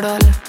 temporal.